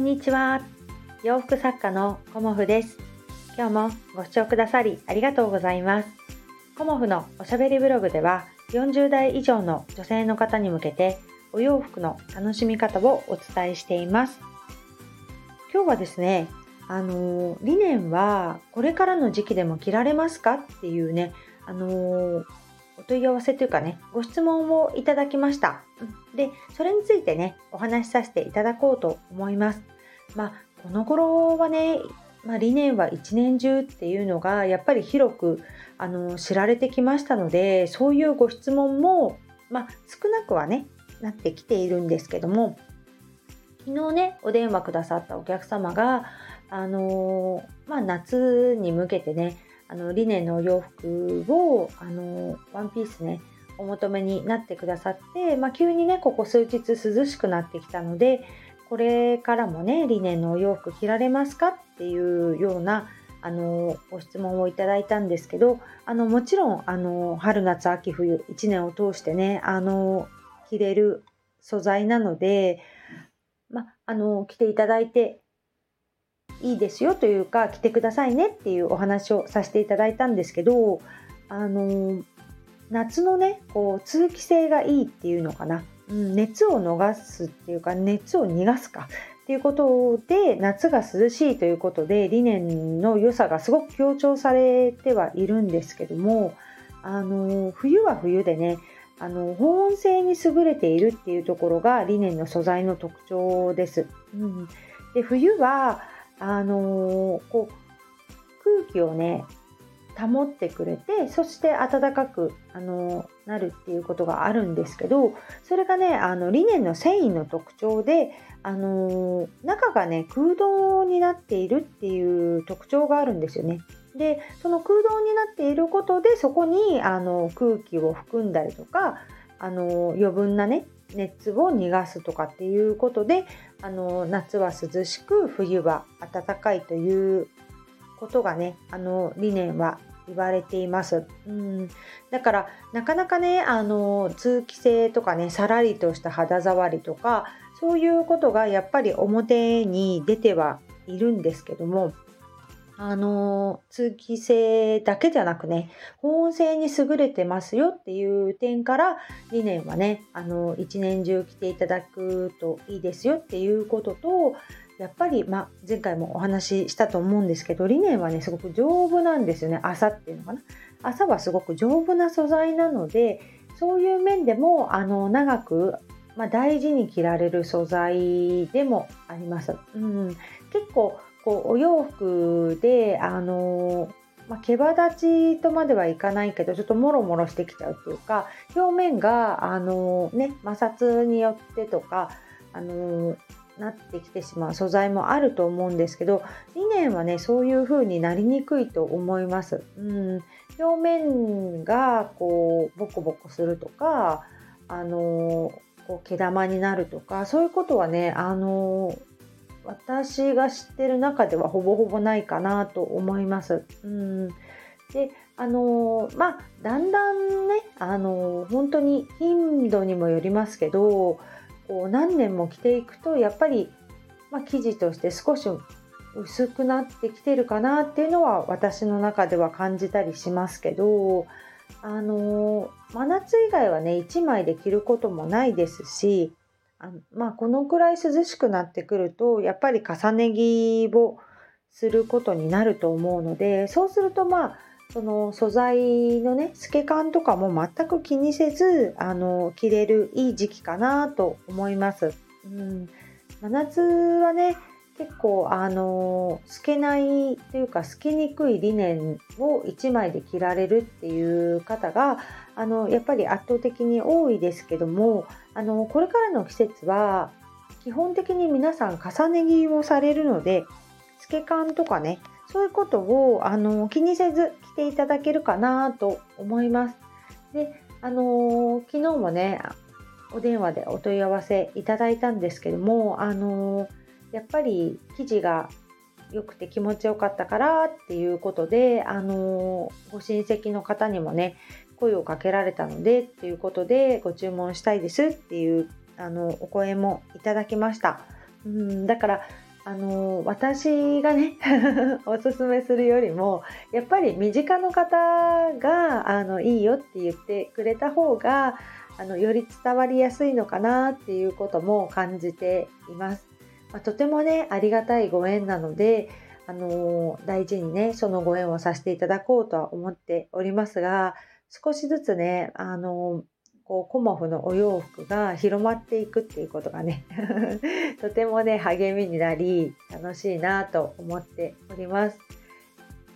んにちは。洋服作家のコモフです。今日もご視聴くださりありがとうございます。コモフのおしゃべりブログでは40代以上の女性の方に向けてお洋服の楽しみ方をお伝えしています。今日はですねあの理念はこれからの時期でも着られますか？っていうねあのお問い合わせというかね、ご質問をいただきました。で、それについてね、お話しさせていただこうと思います。まあ、この頃はね、まあ、理念は一年中っていうのがやっぱり広くあの知られてきましたのでそういうご質問も、まあ、少なくはねなってきているんですけども昨日ねお電話くださったお客様があのまあ、夏に向けてねあのリネンのお洋服をあのワンピースねお求めになってくださって、まあ、急にねここ数日涼しくなってきたのでこれからもねリネンのお洋服着られますかっていうようなあのご質問をいただいたんですけどあのもちろんあの春夏秋冬1年を通してねあの着れる素材なので、ま、あの着ていただいていいですよというか来てくださいねっていうお話をさせていただいたんですけどあの夏のねこう通気性がいいっていうのかな、熱を逃すっていうか熱を逃がすか っていうことで夏が涼しいということで理念の良さがすごく強調されてはいるんですけどもあの冬は冬でねあの保温性に優れているっていうところがリネンの素材の特徴です。うん、で冬はあの、こう空気をね保ってくれてそして暖かく、あの、なるっていうことがあるんですけどそれがねあのリネンの繊維の特徴で、あの、中がね空洞になっているっていう特徴があるんですよね。でその空洞になっていることでそこにあの空気を含んだりとかあの余分なね熱を逃がすとかっていうことであの夏は涼しく冬は暖かいということがねあの理念は言われています。うん、だからなかなかねあの通気性とかねさらりとした肌触りとかそういうことがやっぱり表に出てはいるんですけどもあの通気性だけじゃなくね保温性に優れてますよっていう点から理念はねあの一年中着ていただくといいですよっていうこととやっぱり、まあ、前回もお話ししたと思うんですけど理念はねすごく丈夫なんですよね。朝っていうのかな。朝はすごく丈夫な素材なのでそういう面でもあの長く、まあ、大事に着られる素材でもあります。うん、結構こうお洋服であのまあ、毛羽立ちとまではいかないけどちょっともろもろしてきちゃうっていうか表面があの、ね、摩擦によってとかあのなってきてしまう素材もあると思うんですけどリネンはねそういう風になりにくいと思います。うん、表面がこうボコボコするとかあのこう毛玉になるとかそういうことはねあの私が知ってる中ではほぼほぼないかなと思います。うんであのまあだんだんねあの本当に頻度にもよりますけどこう何年も着ていくとやっぱり、まあ、生地として少し薄くなってきてるかなっていうのは私の中では感じたりしますけどあの真夏以外はね1枚で着ることもないですしあまあ、このくらい涼しくなってくるとやっぱり重ね着をすることになると思うのでそうするとまあその素材のね透け感とかも全く気にせずあの着れるいい時期かなと思います。うん、真夏はね結構あの透けないというか透けにくいリネンを1枚で着られるっていう方があのやっぱり圧倒的に多いですけどもあのこれからの季節は基本的に皆さん重ね着をされるので透け感とかねそういうことをあの気にせず着ていただけるかなと思います。であの昨日もねお電話でお問い合わせいただいたんですけどもあのやっぱり生地が良くて気持ちよかったからっていうことで、あのご親戚の方にもね声をかけられたのでっていうことでご注文したいですっていうあのお声もいただきました。うんだからあの私がね おすすめするよりもやっぱり身近の方があのいいよって言ってくれた方があのより伝わりやすいのかなっていうことも感じています。まあ、とてもねありがたいご縁なのであの大事にねそのご縁をさせていただこうとは思っておりますが少しずつねあのこうコモフのお洋服が広まっていくっていうことがね とてもね励みになり楽しいなと思っております。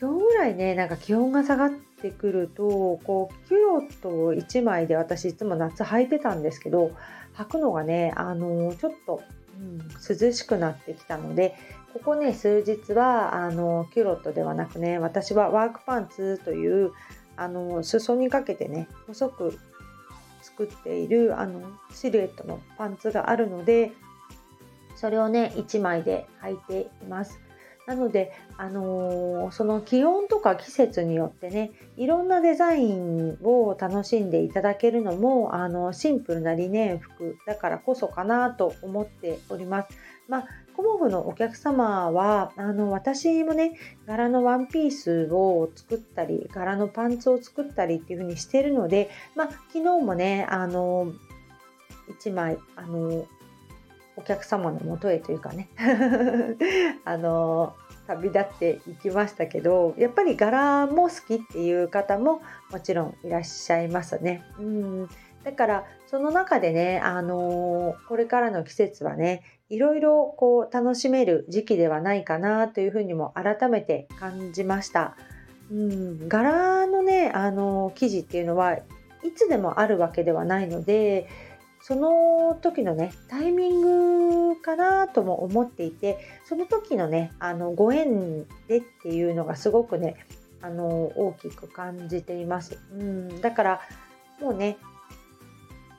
今日ぐらいねなんか気温が下がってくるとこうキュロット1枚で私いつも夏履いてたんですけど履くのがねあのちょっと、うん、涼しくなってきたのでここね数日はあのキュロットではなくね私はワークパンツというあの裾にかけてね細く作っているあのシルエットのパンツがあるのでそれをね1枚で履いています。なので、あのー、その気温とか季節によってねいろんなデザインを楽しんでいただけるのもあのシンプルなリネン服だからこそかなと思っております。まあ、コモフのお客様はあの私もね柄のワンピースを作ったり柄のパンツを作ったりっていう風にしてるので、まあ、昨日もねあの1枚あのお客様のもとへというかね あの旅立っていきましたけどやっぱり柄も好きっていう方ももちろんいらっしゃいますね。うんだからその中でね、あの、これからの季節はねいろいろこう楽しめる時期ではないかなというふうにも改めて感じました。うん、柄のね、あの生地っていうのはいつでもあるわけではないのでその時のねタイミングかなとも思っていてその時のねあのご縁でっていうのがすごくねあの大きく感じています。うん、だからもうね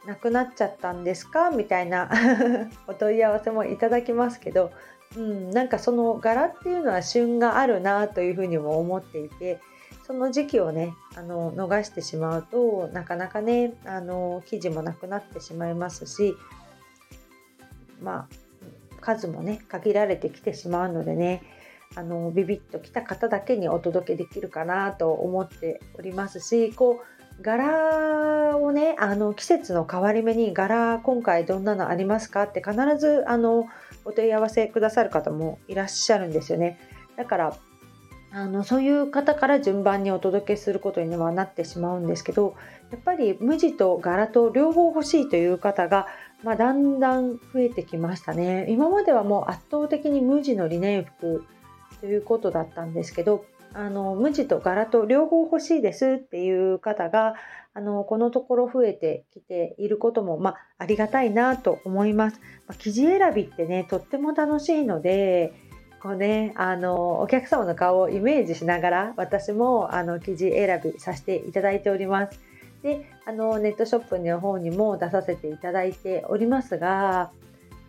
なくなっちゃったんですか？みたいな お問い合わせもいただきますけど、うん、なんかその柄っていうのは旬があるなというふうにも思っていてその時期をねあの逃してしまうとなかなかねあの生地もなくなってしまいますしまあ数もね限られてきてしまうのでねあのビビッときた方だけにお届けできるかなと思っておりますしこう柄をねあの季節の変わり目に柄今回どんなのありますかって必ずあのお問い合わせくださる方もいらっしゃるんですよね。だからあのそういう方から順番にお届けすることにはなってしまうんですけどやっぱり無地と柄と両方欲しいという方が、まあ、だんだん増えてきましたね。今まではもう圧倒的に無地のリネン服ということだったんですけどあの無地と柄と両方欲しいですっていう方があのこのところ増えてきていることも、まあ、ありがたいなと思います。まあ、生地選びってねとっても楽しいのでこうね、あのお客様の顔をイメージしながら私もあの生地選びさせていただいております。であのネットショップの方にも出させていただいておりますが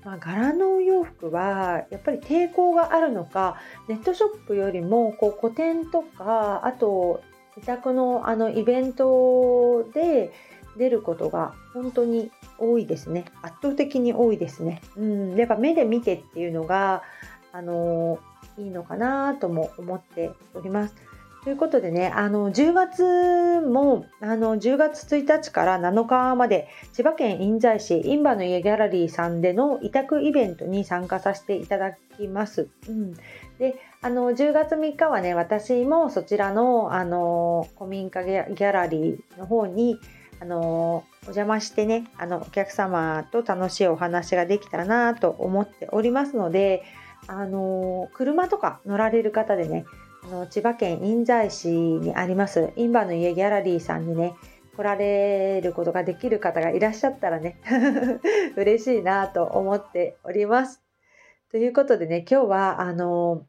まあ、柄のお洋服はやっぱり抵抗があるのかネットショップよりもこう個展とかあと委託のあのイベントで出ることが本当に多いですね。圧倒的に多いですね、うん、やっぱ目で見てっていうのがあのいいのかなとも思っております。ということでね、あの10月もあの10月1日から7日まで千葉県印西市印馬の家ギャラリーさんでの委託イベントに参加させていただきます。うん、であの10月3日はね私もそちらのあの古民家ギャラリーの方にあのお邪魔してねあのお客様と楽しいお話ができたらなと思っておりますのであの車とか乗られる方でねあの千葉県印西市にあります印馬の家ギャラリーさんにね来られることができる方がいらっしゃったらね 嬉しいなと思っております。ということでね今日はあの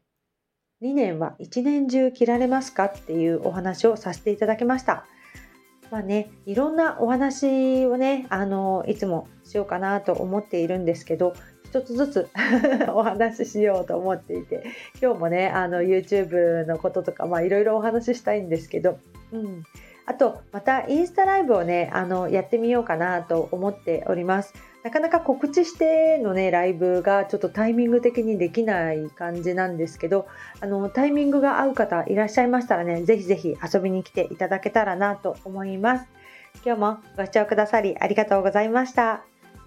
2年は一年中着られますかっていうお話をさせていただきました。まあね、いろんなお話をね、あのいつもしようかなと思っているんですけど、一つずつ お話ししようと思っていて今日もねあの YouTube のこととかいろいろお話ししたいんですけど、うん、あとまたインスタライブをねあのやってみようかなと思っております。なかなか告知してのねライブがちょっとタイミング的にできない感じなんですけどあのタイミングが合う方いらっしゃいましたらねぜひぜひ遊びに来ていただけたらなと思います。今日もご視聴くださりありがとうございました。